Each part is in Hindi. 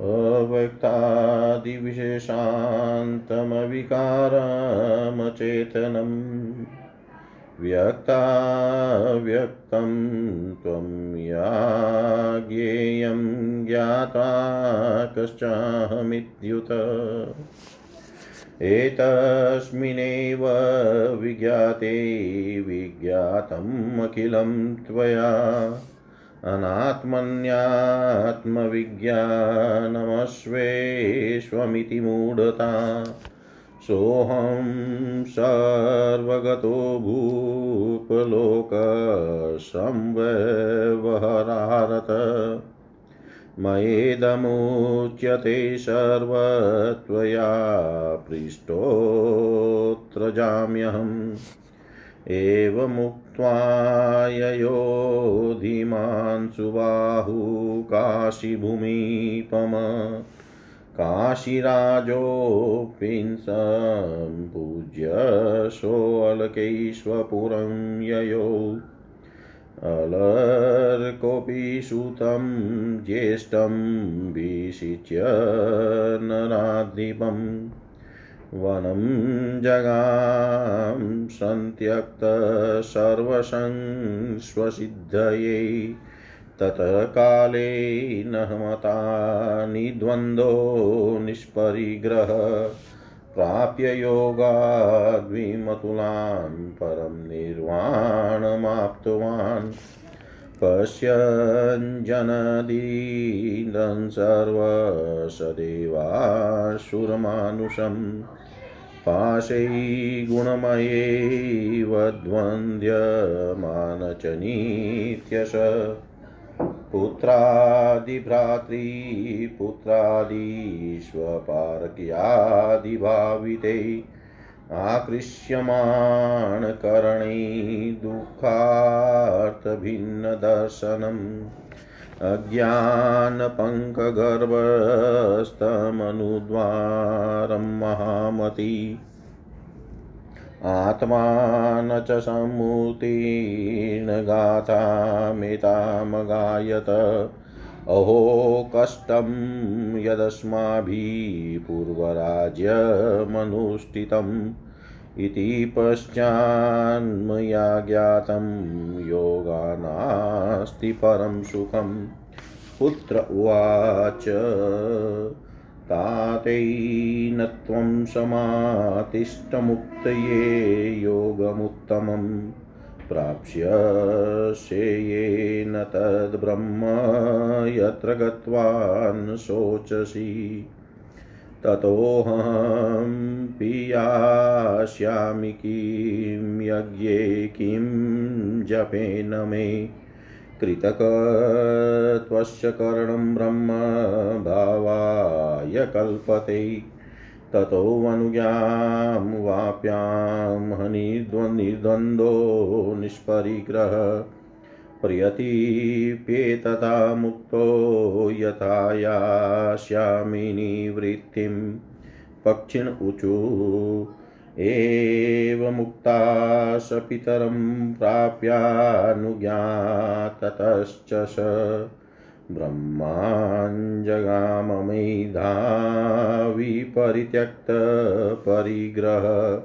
अव्यक्तादिविशेषान्तमविकारमचेतनम् व्यक्ताव्यक्तं त्वं या ज्ञेयं ज्ञाता कश्चाहमित्युत। एतस्मिन्नेव विज्ञाते विज्ञातम् अखिलं त्वया। अनात्मन्यात्मविज्ञानमश्वेष्वमिति मूढता। सोऽहं सर्वगतो भूपलोकसंव्यवहारत मयेदमुच्यते सर्वत्वया पृष्टोऽत्र जाम्यहम्। एवमुक्त्वा ययो धीमांशुबाहु काशीभूमिपम काशीराजोऽपिंसम्पूज्य सोऽलकैश्वपुरं ययो। अलर्कोऽपि सुतं ज्येष्ठं विशिच्य नराधिपम् वनं जगां सन्त्यक्तसर्वसंस्वसिद्धयै ततः काले नहमता निद्वन्द्वो निष्परिग्रह। प्राप्य योगाद्विमतुलां परं निर्वाणमाप्तवान्। पश्यञ्जनदीनं सर्वसदेवासुरमानुषम् पाशैगुणमयैव द्वन्द्यमानचनीत्यश। पुत्रादिभ्रातृपुत्रादीष्वपारक्यादिभाविते आकृष्यमाणकरणै दुःखार्थभिन्नदर्शनम् अज्ञानपङ्कगर्भस्तमनुद्वारं महामती। आत्मा न च सम्मूर्तिर्न गाथामेतामगायत। अहो कष्टं यदस्माभिः पूर्वराज्यमनुष्ठितम् इति पश्चान्मया ज्ञातं योगा नास्ति परं सुखं पुत्र उवाच, तातैन त्वं समातिष्ठमुक्तये योगमुत्तमं प्राप्स्यसेयेन तद्ब्रह्म यत्र गत्वा न शोचसि। ततोऽहं पियास्यामि किं, यज्ञे किं जपेन मे। कृतकत्वस्य करणं ब्रह्म भावाय कल्पते। ततोऽनुज्ञां वाप्यां हनिर्द्वन्द्वो निष्परिग्रह प्रियतिप्येतथा मुक्तो यथा यास्यामि निवृत्तिं पक्षिण ऊचु एवमुक्ता स पितरं प्राप्यानुज्ञाततश्च स ब्रह्माञ्जगाममेधाविपरित्यक्तपरिग्रह।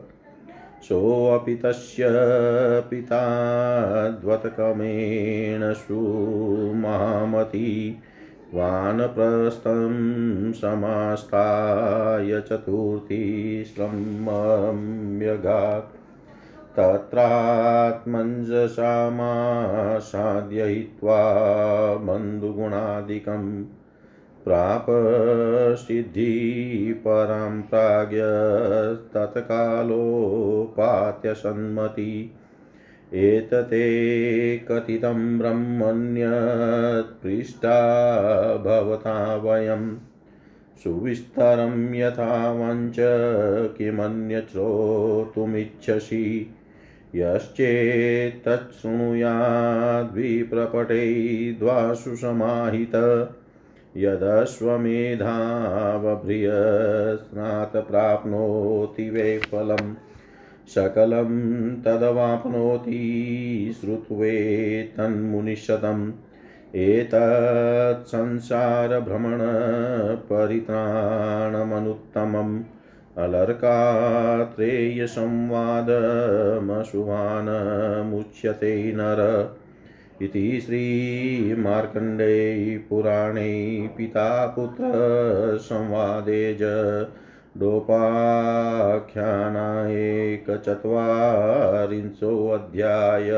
सोऽपि तस्य पिता द्वतकमेण सुमामती। वानप्रस्थं समास्ताय चतुर्थीश्रमम्यगात् तत्रात्मञ्जसामासाद्य हित्वा बन्धुगुणादिकं प्राप सिद्धिपरां प्राज्ञस्तत्कालोपात्यसन्मति। एतते कथितं ब्रह्मण्यत्पृष्टा भवता वयं। सुविस्तरं यथा वञ्च किमन्यश्रोतुमिच्छसि यश्चेत्तच्छृणुयाद्विप्रपटे द्वासु समाहित यदश्वमेधावभ्रियस्नात् प्राप्नोति वै फलम् सकलं तदवाप्नोति श्रुत्वे तन्मुनिशतं एतत् अलर्कात्रेयसंवादमशुवानमुच्यते नर इति श्रीमार्कण्डे पुराणे पिता पुत्रसंवादे ज डोपाख्यानायकचत्वारिंशोऽध्याय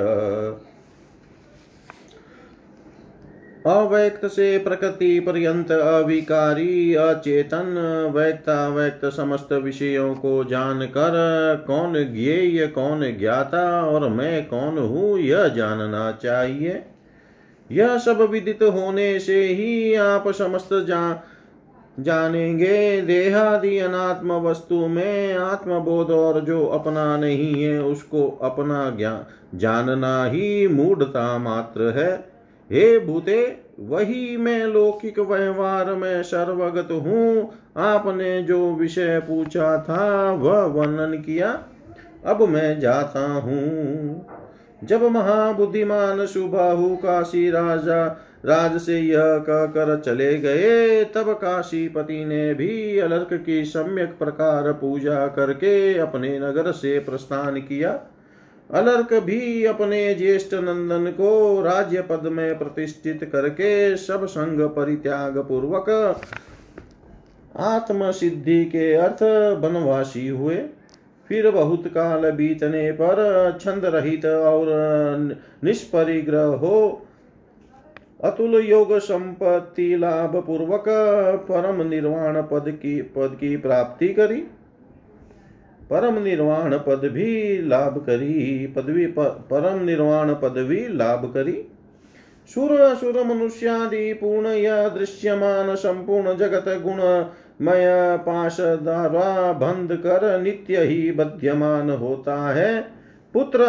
अव्यक्त से प्रकृति पर्यंत अविकारी अचेतन व्यक्ता समस्त विषयों को जानकर कौन ज्ञेय कौन ज्ञाता और मैं कौन हूँ यह जानना चाहिए यह सब विदित होने से ही आप समस्त जान जानेंगे देहादि अनात्म वस्तु में आत्मबोध और जो अपना नहीं है उसको अपना ज्ञान जानना ही मूढ़ता मात्र है हे भूते, वही मैं लौकिक व्यवहार में सर्वगत हूँ। आपने जो विषय पूछा था, वह वर्णन किया। अब मैं जाता हूँ। जब महाबुद्धिमान सुबाहु काशी राजा राज से यह कहकर चले गए, तब काशीपति ने भी अलर्क की सम्यक प्रकार पूजा करके अपने नगर से प्रस्थान किया। अलर्क भी अपने ज्येष्ठ नंदन को राज्य पद में प्रतिष्ठित करके सब संग परित्याग पूर्वक आत्म सिद्धि के अर्थ बनवासी हुए। फिर बहुत काल बीतने पर छंद रहित और निष्परिग्रह हो, अतुल योग संपत्ति लाभ पूर्वक परम निर्वाण पद की पद की प्राप्ति करी। परम निर्वाण पद भी लाभ करी पदवी परम निर्वाण पदवी लाभ करी। सुर असुर मनुष्यादि पूर्ण या दृश्यमान संपूर्ण जगत गुण मय पाश द्वारा बंद कर नित्य ही बध्यमान होता है। पुत्र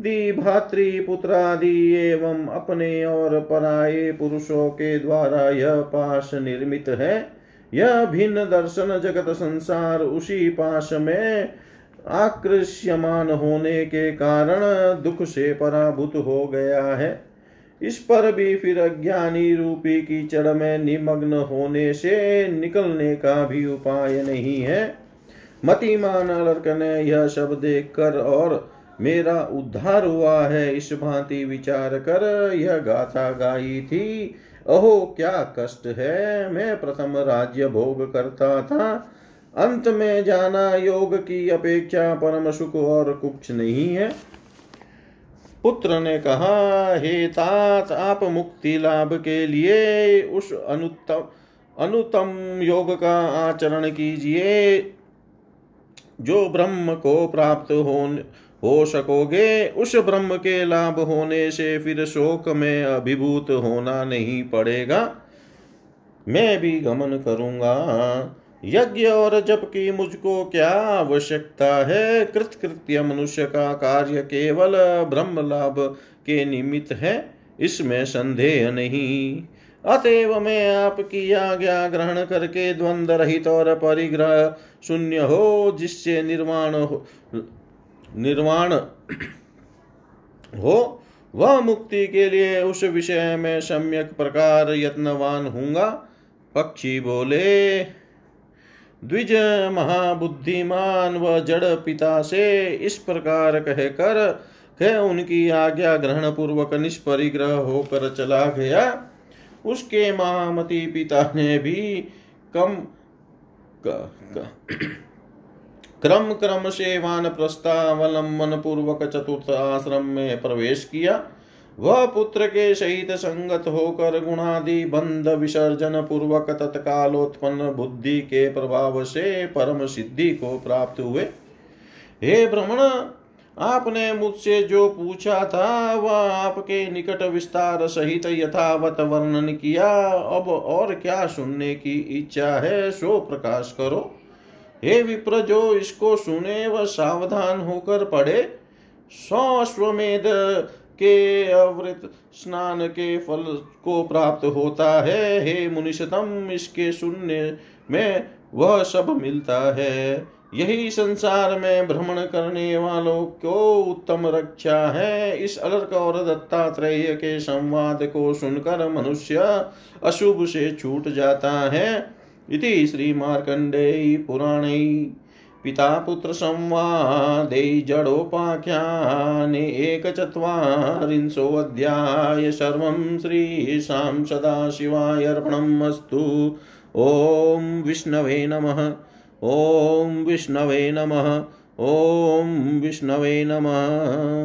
दी भातृ, पुत्रादि एवं अपने और पराये पुरुषों के द्वारा यह पाश निर्मित है। यह भिन्न दर्शन जगत संसार उसी पाश में आकृष्यमान होने के कारण दुख से पराभूत हो गया है। इस पर भी फिर अज्ञानी रूपी कीचड़ में निमग्न होने से निकलने का भी उपाय नहीं है। मतिमान लड़क ने यह सब देख कर और मेरा उद्धार हुआ है, इस भांति विचार कर यह गाथा गाई थी। अहो, क्या कष्ट है? मैं प्रथम राज्य भोग करता था। अंत में जाना योग की अपेक्षा परम सुख और कुछ नहीं है। पुत्र ने कहा, हे तात, आप मुक्ति लाभ के लिए उस अनुत्तम अनुतम योग का आचरण कीजिए। जो ब्रह्म को प्राप्त हो हो सकोगे उस ब्रह्म के लाभ होने से फिर शोक में अभिभूत होना नहीं पड़ेगा। मैं भी गमन करूँगा। यज्ञ और जप की मुझको क्या आवश्यकता है? कृतकृत्य मनुष्य का कार्य केवल ब्रह्म लाभ के निमित्त है, इसमें संदेह नहीं। अतएव मैं आपकी आज्ञा ग्रहण करके द्वंद्व रहित और परिग्रह शून्य हो, जिससे निर्वाण हो निर्वाण हो वह मुक्ति के लिए उस विषय में सम्यक प्रकार यत्नवान हूँगा पक्षी बोले द्विज महाबुद्धिमान व जड़ पिता से इस प्रकार कहकर कह उनकी आज्ञा ग्रहण पूर्वक निष्परिग्रह होकर चला गया। उसके महामती पिता ने भी कम क, क, क्रम क्रम से वान प्रस्तावलंबन पूर्वक चतुर्थ आश्रम में प्रवेश किया। वह पुत्र के सहित संगत होकर गुणादि बंध विसर्जन पूर्वक तत्कालोत्पन्न बुद्धि के प्रभाव से परम सिद्धि को प्राप्त हुए। हे भ्रमण आपने मुझसे जो पूछा था, वह आपके निकट विस्तार सहित यथावत वर्णन किया। अब और क्या सुनने की इच्छा है, सो प्रकाश करो। हे विप्र, जो इसको सुने वह सावधान होकर पढ़े। सौ अश्वमेध के अवृत स्नान के फल को प्राप्त होता है। हे मुनिषतम इसके सुनने में वह सब मिलता है। यही संसार में भ्रमण करने वालों को उत्तम रक्षा है। इस अलर्क और दत्तात्रेय के संवाद को सुनकर मनुष्य अशुभ से छूट जाता है। इति श्री मार्कंडेय पुराणे पिता पुत्र संवादे जडोपाख्याने एकचत्वारिंशोऽध्याय सर्वं श्रीशां सदाशिवाय अर्पणम् अस्तु ॐ विष्णवे नमः। ॐ विष्णवे नमः। ॐ विष्णवे नमः।